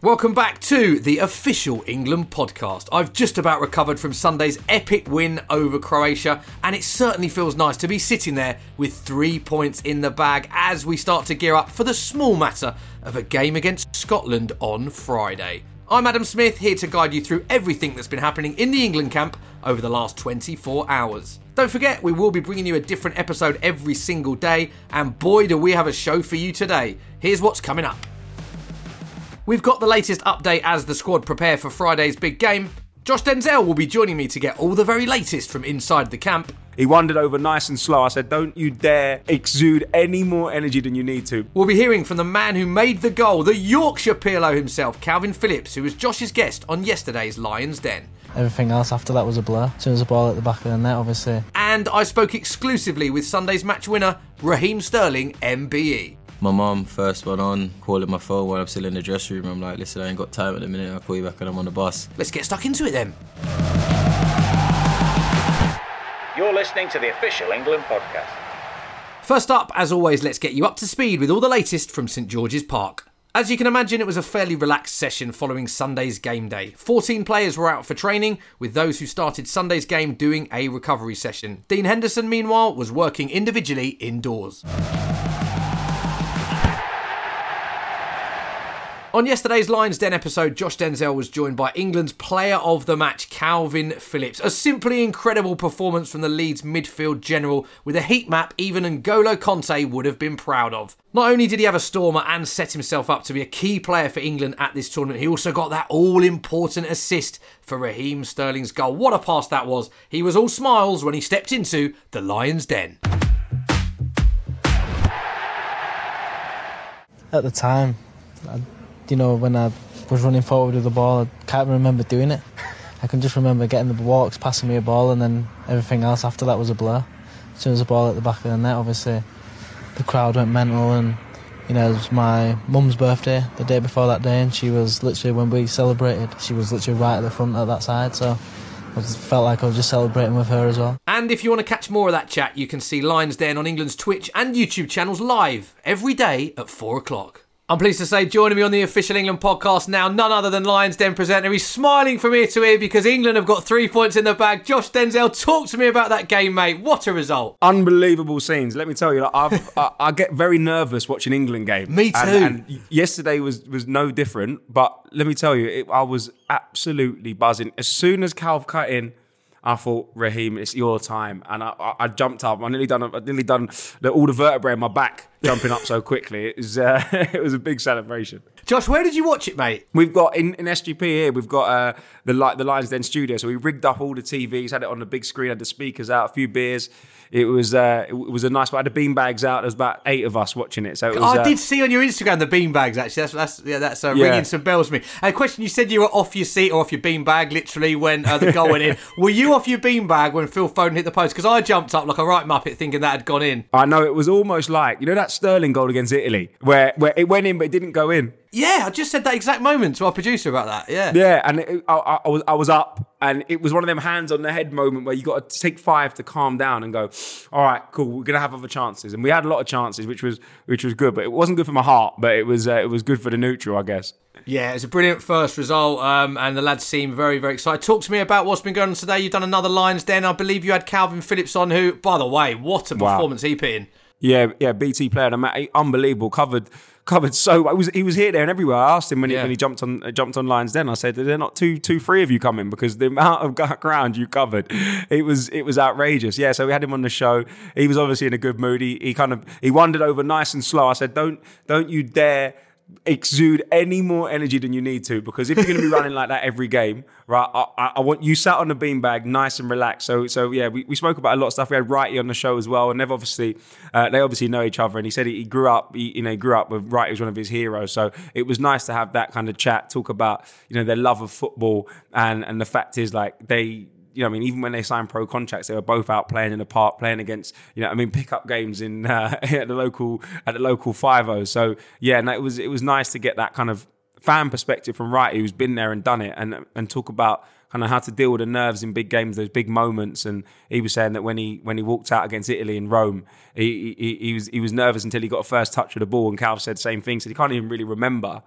Welcome back to the official England podcast. I've just about recovered from Sunday's epic win over Croatia, and it certainly feels nice to be sitting there with three points in the bag as we start to gear up for the small matter of a game against Scotland on Friday. I'm Adam Smith, here to guide you through everything that's been happening in the England camp over the last 24 hours. Don't forget, we will be bringing you a different episode every single day, and boy, do we have a show for you today. Here's what's coming up. We've got the latest update as the squad prepare for Friday's big game. Josh Denzel will be joining me to get all the very latest from inside the camp. He wandered over nice and slow. I said, Don't you dare exude any more energy than you need to. We'll be hearing from the man who made the goal, the Yorkshire Pirlo himself, Kalvin Phillips, who was Josh's guest on yesterday's Lions Den. Everything else after that was a blur. As soon as the ball at the back of the net, obviously. And I spoke exclusively with Sunday's match winner, Raheem Sterling, MBE. My mum first one on, calling my phone while I'm still in the dressing room. I'm like, listen, I ain't got time at the minute. I'll call you back when I'm on the bus. Let's get stuck into it then. You're listening to the official England podcast. First up, as always, let's get you up to speed with all the latest from St George's Park. As you can imagine, it was a fairly relaxed session following Sunday's game day. 14 players were out for training, with those who started Sunday's game doing a recovery session. Dean Henderson, meanwhile, was working individually indoors. On yesterday's Lions Den episode, Josh Denzel was joined by England's player of the match, Kalvin Phillips. A simply incredible performance from the Leeds midfield general with a heat map even N'Golo Kanté would have been proud of. Not only did he have a stormer and set himself up to be a key player for England at this tournament, he also got that all important assist for Raheem Sterling's goal. What a pass that was! He was all smiles when he stepped into the Lions Den. At the time, I, you know, when I was running forward with the ball, I can't remember doing it. I can just remember getting the walks, passing me a ball, and then everything else after that was a blur. As soon as the ball at the back of the net, obviously, the crowd went mental, and you know, it was my mum's birthday the day before that day, and she was literally when we celebrated, she was literally right at the front at that side, so. I felt like I was just celebrating with her as well. And if you want to catch more of that chat, you can see Lions Den on England's Twitch and YouTube channels live every day at 4 o'clock. I'm pleased to say, joining me on the official England podcast now, none other than Lions Den presenter. He's smiling from ear to ear because England have got three points in the bag. Josh Denzel, talk to me about that game, mate. What a result. Unbelievable scenes. Let me tell you, like, I've, I, I get very nervous watching England games. Me too. And, and yesterday was, was no different, but let me tell you, it, I was absolutely buzzing. As soon as Calv cut in, I thought, Raheem, it's your time, and I, I, I jumped up. I nearly done, I nearly done the, all the vertebrae in my back jumping up so quickly. It was, uh, it was a big celebration. Josh, where did you watch it, mate? We've got in, in SGP here. We've got uh, the the Lions Den studio, so we rigged up all the TVs, had it on the big screen, had the speakers out, a few beers. It was uh, it was a nice. I had the bean bags out. There was about eight of us watching it. So it was, I uh, did see on your Instagram the beanbags. Actually, that's that's yeah, that's uh, Yeah. ringing some bells for me. A question: You said you were off your seat or off your beanbag, literally when uh, the goal went in. Were you off your beanbag when Phil Foden hit the post? Because I jumped up like a right muppet, thinking that had gone in. I know it was almost like you know that Sterling goal against Italy, where where it went in but it didn't go in. Yeah, I just said that exact moment to our producer about that. Yeah. Yeah, and it, I, I, I was I was up, and it was one of them hands on the head moment where you got to take five to calm down and go, all right, cool, we're gonna have other chances, and we had a lot of chances, which was which was good, but it wasn't good for my heart, but it was uh, it was good for the neutral, I guess. Yeah, it's a brilliant first result, um, and the lads seem very, very excited. Talk to me about what's been going on today. You've done another Lions Den. I believe you had Kalvin Phillips on, who, by the way, what a Wow. performance he put in. Yeah, yeah, BT player, and I'm- unbelievable. Covered, covered so. I was he was here, there, and everywhere. I asked him when he Yeah. when he jumped on uh, jumped on Lions. Then I said, "Are there not two two three of you coming?" Because the amount of ground you covered, it was it was outrageous. Yeah, so we had him on the show. He was obviously in a good mood. He, he kind of he wandered over nice and slow. I said, "Don't don't you dare." Exude any more energy than you need to because if you're going to be running like that every game right I, I, want you sat on the beanbag nice and relaxed. So so yeah we, we spoke about a lot of stuff. We had Wrighty on the show as well and they've obviously uh, they obviously know each other and he said he, he grew up he, you know grew up with Wrighty was one of his heroes. So it was nice to have that kind of chat talk about you know their love of football and and the fact is like they you know, I mean, even when they signed pro contracts, they were both out playing in the park, playing against, you know, I mean, pickup games in uh, at the local at the local five o. So yeah, and it was it was nice to get that kind of fan perspective from Wright, who's been there and done it, and and talk about kind of how to deal with the nerves in big games, those big moments. And he was saying that when he when he walked out against Italy in Rome, he he, he was he was nervous until he got a first touch of the ball, and Cal said same thing. So he can't even really remember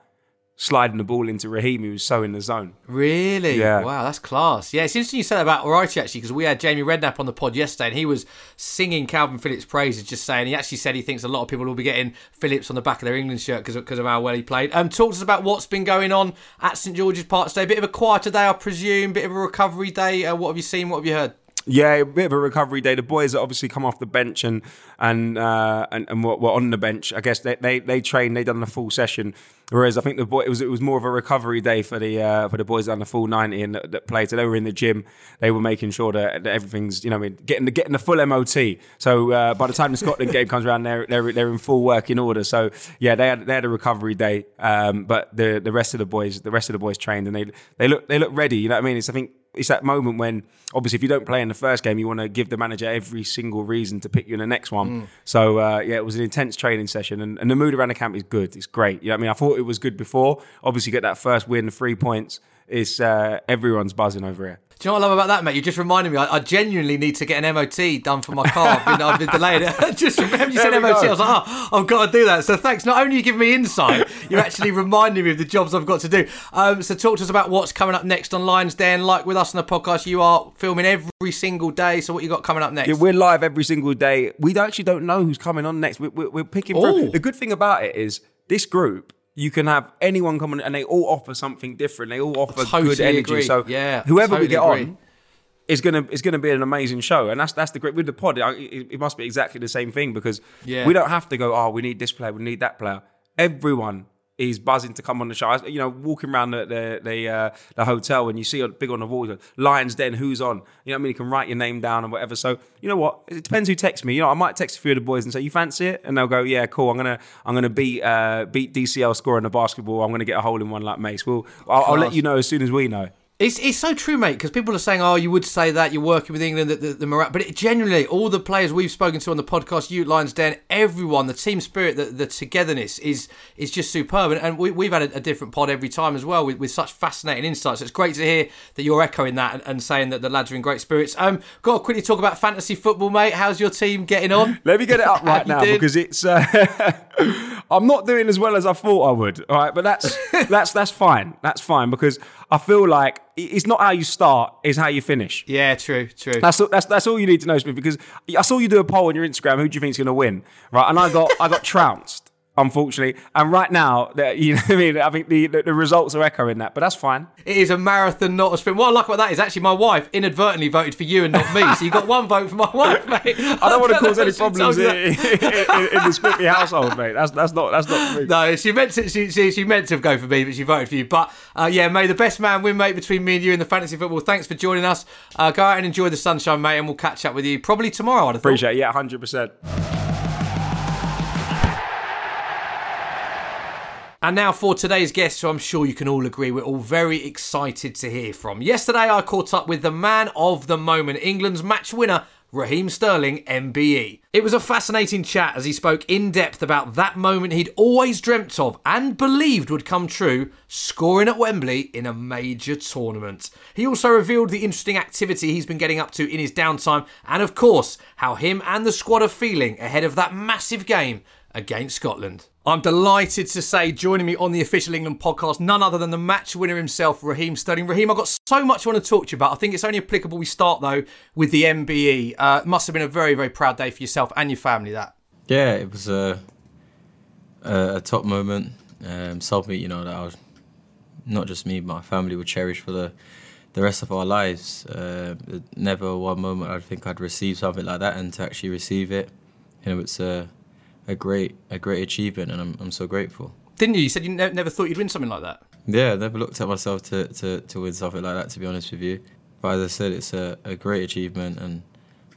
sliding the ball into Raheem, who was so in the zone. Really? Yeah. Wow, that's class. Yeah, it's interesting you said that about Wrighty actually, because we had Jamie Redknapp on the pod yesterday, and he was singing Kalvin Phillips' praises, just saying he actually said he thinks a lot of people will be getting Phillips on the back of their England shirt because of, 'cause of how well he played. Um, talk to us about what's been going on at St George's Park today. Bit of a quieter day, I presume. Bit of a recovery day. Uh, what have you seen? What have you heard? Yeah, a bit of a recovery day. The boys obviously come off the bench and and uh, and, and were, were on the bench. I guess they they, they trained, they done the full session. Whereas I think the boy it was it was more of a recovery day for the uh, for the boys done the full ninety and that, that played. So they were in the gym. They were making sure that, that everything's you know I mean getting the getting the full MOT. So uh, by the time the Scotland game comes around, they're they're they're in full working order. So yeah, they had they had a recovery day. Um, but the the rest of the boys the rest of the boys trained and they they look they look ready. You know what I mean? It's I think it's that moment when obviously if you don't play in the first game, you want to give the manager every single reason to pick you in the next one. So uh, yeah, it was an intense training session, and, and the mood around the camp is good. It's great. You know I mean? I thought it was good before. Obviously, get that first win, three points. It's uh, everyone's buzzing over here. Do you know what I love about that, mate? You just reminded me. I, I genuinely need to get an MOT done for my car. I've been, I've been delayed. just remember you said There we MOT. go. I was like, oh, I've got to do that. So thanks. Not only are you giving me insight, you're actually reminding me of the jobs I've got to do. Um, so talk to us about what's coming up next on Lions Den. Like with us on the podcast, you are filming every single day. So what you got coming up next? Yeah, we're live every single day. We actually don't know who's coming on next. We're, we're, we're picking. From, the good thing about it is this group. You can have anyone come on, and they all offer something different. They all offer Totally good energy. agree. So Yeah, whoever we get agree. on, is gonna is gonna be an amazing show, and that's that's the great with the pod. It, it must be exactly the same thing because Yeah. we don't have to go. Oh, we need this player, we need that player. Everyone is buzzing to come on the show. I- You know, walking around the the the, uh, the hotel and you see a big on the wall, Lions Den, who's on? You know what I mean? You can write your name down and whatever. So you know what? It depends who texts me. You know, I might text a few of the boys and say, "You fancy it?" And they'll go, "Yeah, cool. I'm gonna I'm gonna beat uh, beat DCL scoring the basketball. I'm gonna get a hole in one like Mace. Well, I'll, I'll let you know as soon as we know." It's, it's so true, mate, because people are saying, oh, you would say that, you're working with England, the, the, the morale. But it, genuinely, all the players we've spoken to on the podcast, you, Lions Den, everyone, the team spirit, the, the togetherness is is just superb. And, and we, we've had a, a different pod every time as well with, with such fascinating insights. So It's great to hear that you're echoing that and, and saying that the lads are in great spirits. Um, Got to quickly talk about fantasy football, mate. How's your team getting on? Let me get it up right now because it's. Uh, I'm not doing as well as I thought I would. All right, but that's that's that's fine. That's fine because I feel like it's not how you start; it's how you finish. Yeah, true, true. That's all, that's that's all you need to know, Smith. Because I saw you do a poll on your Instagram. Who do you think's going to win? Right, and I got I got trounced. Unfortunately, and right now, you know, what I mean, I think the, the the results are echoing that, but that's fine. It is a marathon, not a sprint. What I like about that is actually my wife inadvertently voted for you and not me. So you got one vote for my wife, mate. I don't want to cause any problems me in, in, in the Smithy household, mate. That's that's not that's not me. No, she meant to. She, she, she meant to go for me, but she voted for you. But uh, yeah, may the best man win, mate, between me and you in the fantasy football. Thanks for joining us. Uh, go out and enjoy the sunshine, mate, and we'll catch up with you probably tomorrow. I'd have. Appreciate it. Yeah, hundred percent. And now for today's guest, who I'm sure you can all agree we're all very excited to hear from. Yesterday, I caught up with the man of the moment, England's match winner, Raheem Sterling, MBE. It was a fascinating chat as he spoke in depth about that moment he'd always dreamt of and believed would come true, scoring at Wembley in a major tournament. He also revealed the interesting activity he's been getting up to in his downtime and, of course, how him and the squad are feeling ahead of that massive game against Scotland. I'm delighted to say, joining me on the official England podcast, none other than the match winner himself, Raheem Sterling. Raheem, I've got so much I want to talk to you about. I think it's only applicable we start, though, with the MBE. Uh, must have been a very, very proud day for yourself and your family, that. Yeah, it was a, a, a top moment. Um, something, you know, that I was, not just me, my family would cherish for the, the rest of our lives. Uh, never one moment I think I'd receive something like that, and to actually receive it, you know, it's a a great a great achievement, and I'm I'm so grateful. Didn't you? You said you ne- never thought you'd win something like that. Yeah, I never looked at myself to, to, to win something like that. To be honest with you, but as I said, it's a, a great achievement, and,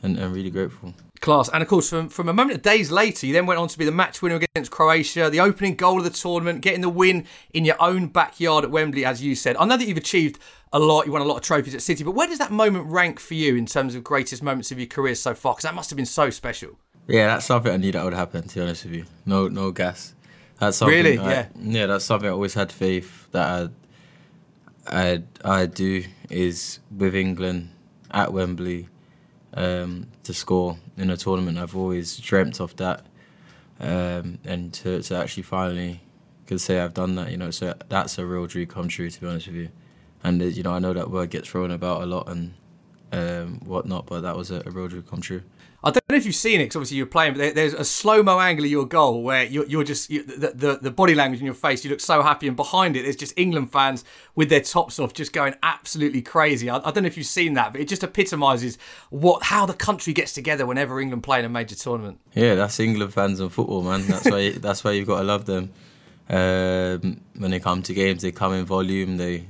and and really grateful. Class, and of course, from from a moment of days later, you then went on to be the match winner against Croatia, the opening goal of the tournament, getting the win in your own backyard at Wembley, as you said. I know that you've achieved a lot, you won a lot of trophies at City, but where does that moment rank for you in terms of greatest moments of your career so far? Because that must have been so special. Yeah, that's something I knew that would happen. To be honest with you, no, no gas. That's something really, I, yeah, yeah. That's something I always had faith that I, I, I do is with England at Wembley um, to score in a tournament. I've always dreamt of that, um, and to to actually finally could say I've done that. You know, so that's a real dream come true. To be honest with you, and you know I know that word gets thrown about a lot and um, whatnot, but that was a, a real dream come true. I don't know if you've seen it because obviously you're playing, but there, there's a slow mo angle of your goal where you're, you're just you, the, the, the body language in your face. You look so happy, and behind it, there's just England fans with their tops off, just going absolutely crazy. I, I don't know if you've seen that, but it just epitomises what how the country gets together whenever England play in a major tournament. Yeah, that's England fans and football, man. That's why that's why you've got to love them. Um, when they come to games, they come in volume. They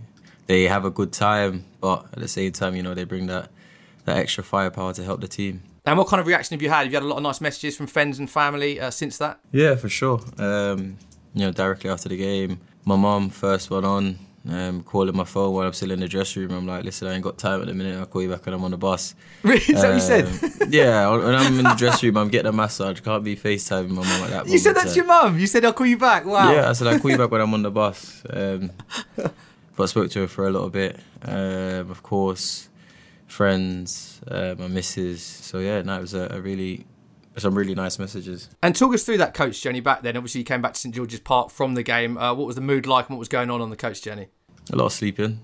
they have a good time, but at the same time, you know, they bring that that extra firepower to help the team. And what kind of reaction have you had? Have you had a lot of nice messages from friends and family uh, since that? Yeah, for sure. Um, you know, directly after the game, my mum first went on, um, calling my phone while I'm still in the dressing room. I'm like, listen, I ain't got time at the minute. I'll call you back when I'm on the bus. Really? Is that what you said? Um, yeah, when I'm in the dressing room, I'm getting a massage. Can't be FaceTiming my mum like that You said that to your mum? You said, I'll call you back? Wow. Yeah, I said, I'll call you back when I'm on the bus. Um, but I spoke to her for a little bit. Um, of course, friends, uh, my missus. So yeah, no, it was a, a, really some really nice messages. And talk us through that coach journey back then. Obviously, you came back to St George's Park from the game. Uh, what was the mood like, and what was going on on the coach journey? A lot of sleeping.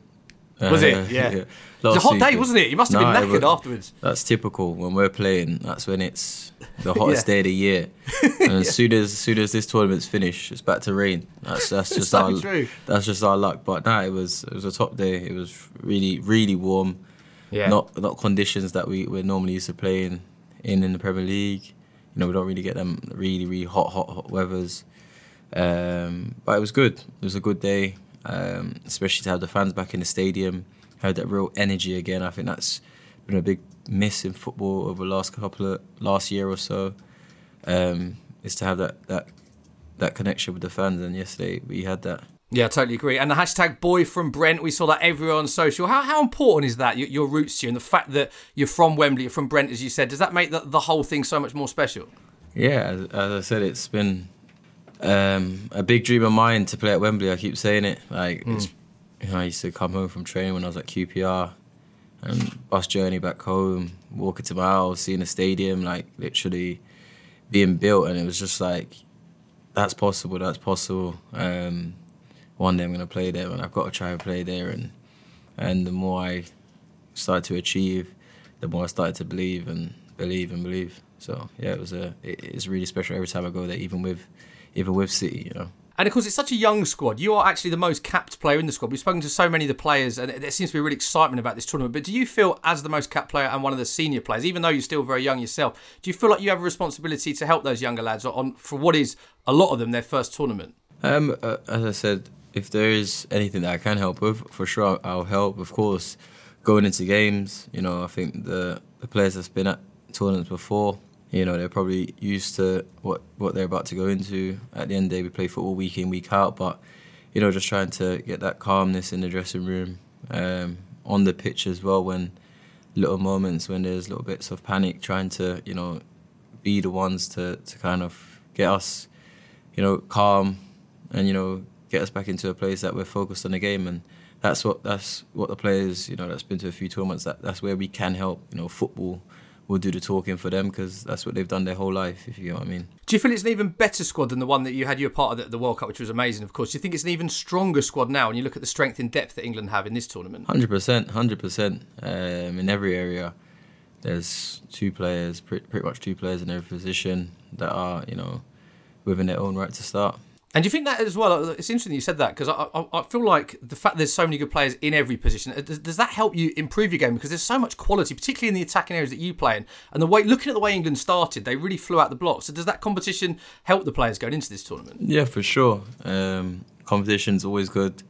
Was uh, it? Yeah. yeah. It was a hot sleeping. day, wasn't it? You must have been knackered afterwards. That's typical when we're playing. That's when it's the hottest yeah. day of the year. And as soon as, as soon as this tournament's finished, it's back to rain. That's that's just our true. that's just our luck. But no, it was it was a top day. It was really really warm. Yeah. Not not conditions that we we're normally used to playing in in the Premier League. You know, we don't really get them really really hot hot hot weathers. Um, but it was good. It was a good day, um, especially to have the fans back in the stadium. Had that real energy again. I think that's been a big miss in football over the last couple of last year or so. Um, is to have that that that connection with the fans, and yesterday we had that. Yeah, I totally agree. And the hashtag boy from Brent, we saw that everywhere on social. How, how important is that, your, your roots to you, and the fact that you're from Wembley, you're from Brent, as you said? Does that make the, the whole thing so much more special? Yeah, as, as I said, it's been um, a big dream of mine to play at Wembley. I keep saying it. Like, mm. you know, I used to come home from training when I was at QPR and bus journey back home, walking to my house, seeing the stadium, like, literally being built. And it was just like, that's possible, that's possible. Um, one day I'm going to play there, and I've got to try and play there. And and the more I started to achieve, the more I started to believe and believe and believe. So yeah, it was a it, it's really special every time I go there, even with even with City, you know. And of course, it's such a young squad. You are actually the most capped player in the squad. We've spoken to so many of the players, and there seems to be real excitement about this tournament. But do you feel, as the most capped player and one of the senior players, even though you're still very young yourself, do you feel like you have a responsibility to help those younger lads on for what is a lot of them their first tournament? Um, uh, as I said, if there is anything that I can help with, for sure I'll help. Of course, going into games, you know, I think the the players that's been at tournaments before, you know, they're probably used to what what they're about to go into. At the end of the day, we play football week in week out, but you know, just trying to get that calmness in the dressing room, um, on the pitch as well when little moments when there's little bits of panic, trying to you know be the ones to to kind of get us you know calm and you know get us back into a place that we're focused on the game and that's what that's what the players you know that's been to a few tournaments that that's where we can help you know football will do the talking for them because that's what they've done their whole life if you know what I mean Do you feel it's an even better squad than the one that you had you were part of the, the World Cup, which was amazing, of course? Do you think it's an even stronger squad now when you look at the strength and depth that England have in this tournament? Hundred percent, hundred percent. Um, in every area, there's two players, pretty, pretty much two players in every position that are, you know, within their own right to start. And do you think that as well? It's interesting you said that because I, I, I feel like the fact there's so many good players in every position does, does that help you improve your game because there's so much quality, particularly in the attacking areas that you play in. And the way looking at the way England started, they really flew out the blocks. So does that competition help the players going into this tournament? Yeah, for sure. Um, competition's always good,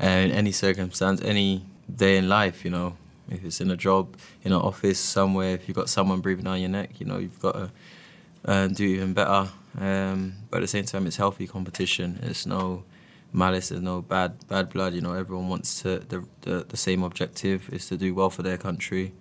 and in any circumstance, any day in life, you know, if it's in a job, in an office, somewhere, if you've got someone breathing down your neck, you know, you've got to uh, do even better. Um, but at the same time, it's healthy competition. It's no malice. There's no bad bad blood. You know, everyone wants to the the, the same objective is to do well for their country.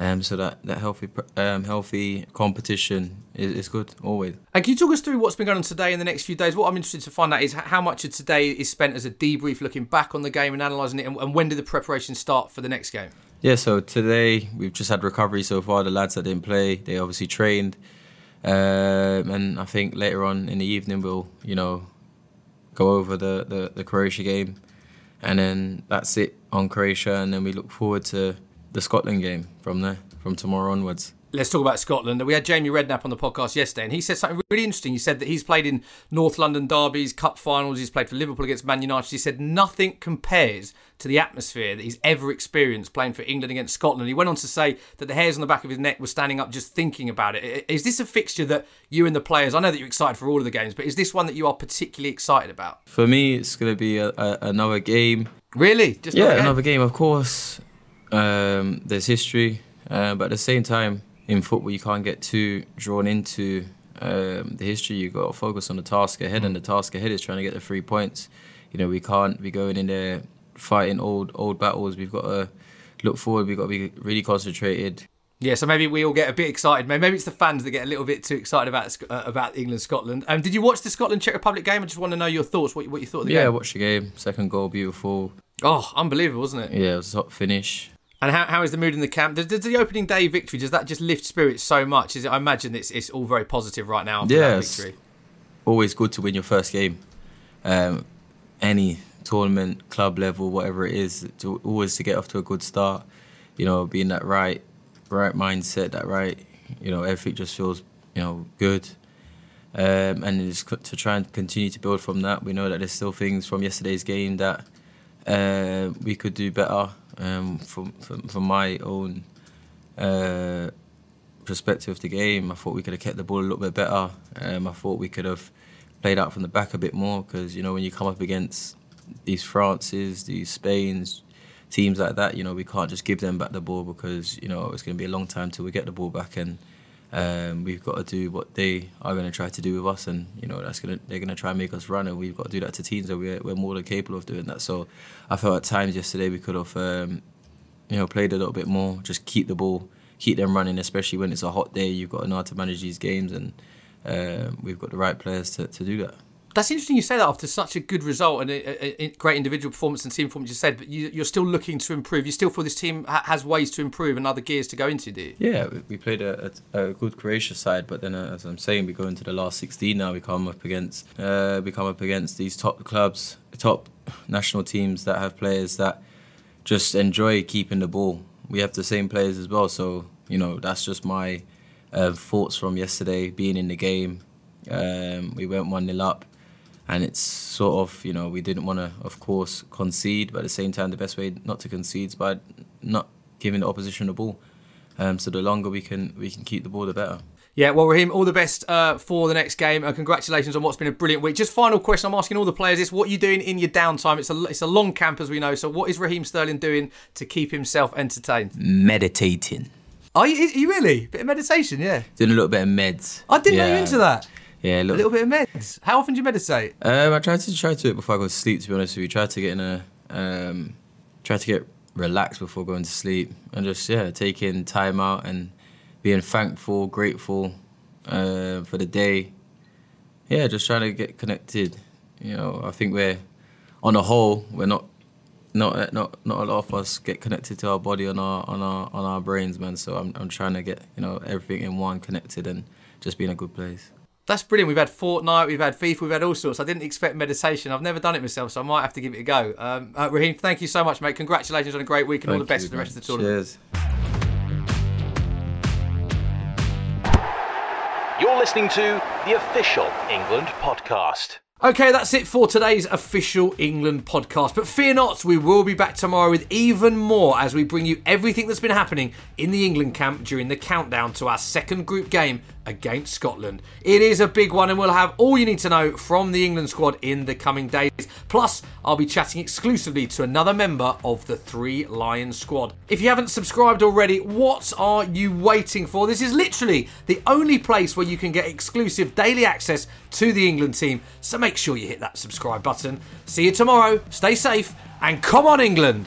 Um, so that, that healthy um, healthy competition is, is good always. And can you talk us through what's been going on today in the next few days? What I'm interested to find out is how much of today is spent as a debrief, looking back on the game and analysing it, and, and when did the preparation start for the next game? Yeah, so today we've just had recovery so far. The lads that didn't play, they obviously trained, um, and I think later on in the evening we'll, you know, go over the, the, the Croatia game, and then that's it on Croatia, and then we look forward to the Scotland game from there, from tomorrow onwards. Let's talk about Scotland. We had Jamie Redknapp on the podcast yesterday, and he said something really interesting. He said that he's played in North London derbies, cup finals. He's played for Liverpool against Man United. He said nothing compares to the atmosphere that he's ever experienced playing for England against Scotland. He went on to say that the hairs on the back of his neck were standing up just thinking about it. Is this a fixture that you and the players? I know that you're excited for all of the games, but is this one that you are particularly excited about? For me, it's going to be a, a, another game. Really? Just yeah, another game? another game. Of course, um, there's history, uh, but at the same time, in football, you can't get too drawn into um, the history. You've got to focus on the task ahead, and the task ahead is trying to get the three points. You know, we can't be going in there fighting old old battles. We've got to look forward. We've got to be really concentrated. Yeah, so maybe we all get a bit excited. Maybe it's the fans that get a little bit too excited about uh, about England Scotland. Um, did you watch the Scotland Czech Republic game? I just want to know your thoughts. What, what you thought of the yeah, I watched the game. Second goal, beautiful. Oh, unbelievable, wasn't it? Yeah, it was a top finish. And how, how is the mood in the camp? Does, does the opening day victory does that just lift spirits so much? Is it, I imagine it's it's all very positive right now. After Yeah, that it's- victory. always good to win your first game. Um, any tournament, club level, whatever it is, to, always to get off to a good start. You know, being that right, right mindset, that right, you know, everything just feels, you know, good. Um, and it's co- to try and continue to build from that. We know that there's still things from yesterday's game that uh, we could do better. Um, from, from from my own uh, perspective of the game, I thought we could have kept the ball a little bit better. Um, I thought we could have played out from the back a bit more because you know when you come up against these Frances, these Spains, teams like that, you know we can't just give them back the ball because you know it's going to be a long time till we get the ball back and. Um, we've got to do what they are going to try to do with us, and you know that's to they're going to try and make us run, and we've got to do that to teams, and we're, we're more than capable of doing that. So, I felt at times yesterday we could have, um, you know, played a little bit more, just keep the ball, keep them running, especially when it's a hot day. You've got to know how to manage these games, and um, we've got the right players to, to do that. That's interesting you say that after such a good result and a, a, a great individual performance and team performance. You said, but you, you're still looking to improve. You still feel this team ha- has ways to improve and other gears to go into, do you? Yeah, we- played a, a, good Croatia side, but then uh, as I'm saying, we go into the last 16 now. We come up against uh, we come up against these top clubs, top national teams that have players that just enjoy keeping the ball. We have the same players as well, so you know that's just my uh, thoughts from yesterday. Being in the game, um, we went one 0 up, and it's sort of you know we didn't want to, of course, concede, but at the same time, the best way not to concede is by not giving the opposition the ball. Um, so the longer we can we can keep the ball, the better. Yeah, well, Raheem, all the best uh, for the next game. Uh, congratulations on what's been a brilliant week. Just final question I'm asking all the players is what are you doing in your downtime? It's a, it's a long camp, as we know. So, what is Raheem Sterling doing to keep himself entertained? Meditating, Are you, are you really? Bit of meditation, yeah. doing a little bit of meds. I didn't know you into that. Yeah, A little bit of meds. How often do you meditate? Um, I try to try to do it before I go to sleep. To be honest with you, try to get in a um, try to get relaxed before going to sleep, and just yeah, taking time out and being thankful, grateful uh, for the day. Yeah, just trying to get connected. You know, I think we're on a whole, we're not not not not a lot of us get connected to our body on our on our on our brains, man. So I'm I'm trying to get you know everything in one connected and just be in a good place. That's brilliant. We've had Fortnite, we've had FIFA, we've had all sorts. I didn't expect meditation. I've never done it myself, so I might have to give it a go. Um, uh, Raheem, thank you so much, mate. Congratulations on a great week and all the best you, for the rest man. of the tournament. Cheers. You're listening to the official England podcast. Okay, that's it for today's official England podcast. But fear not, we will be back tomorrow with even more as we bring you everything that's been happening in the England camp during the countdown to our second group game against Scotland. It is a big one, and we'll have all you need to know from the England squad in the coming days. Plus, I'll be chatting exclusively to another member of the Three Lions squad. If you haven't subscribed already, what are you waiting for? This is literally the only place where you can get exclusive daily access to the England team. So make sure you hit that subscribe button. See you tomorrow. Stay safe and come on, England.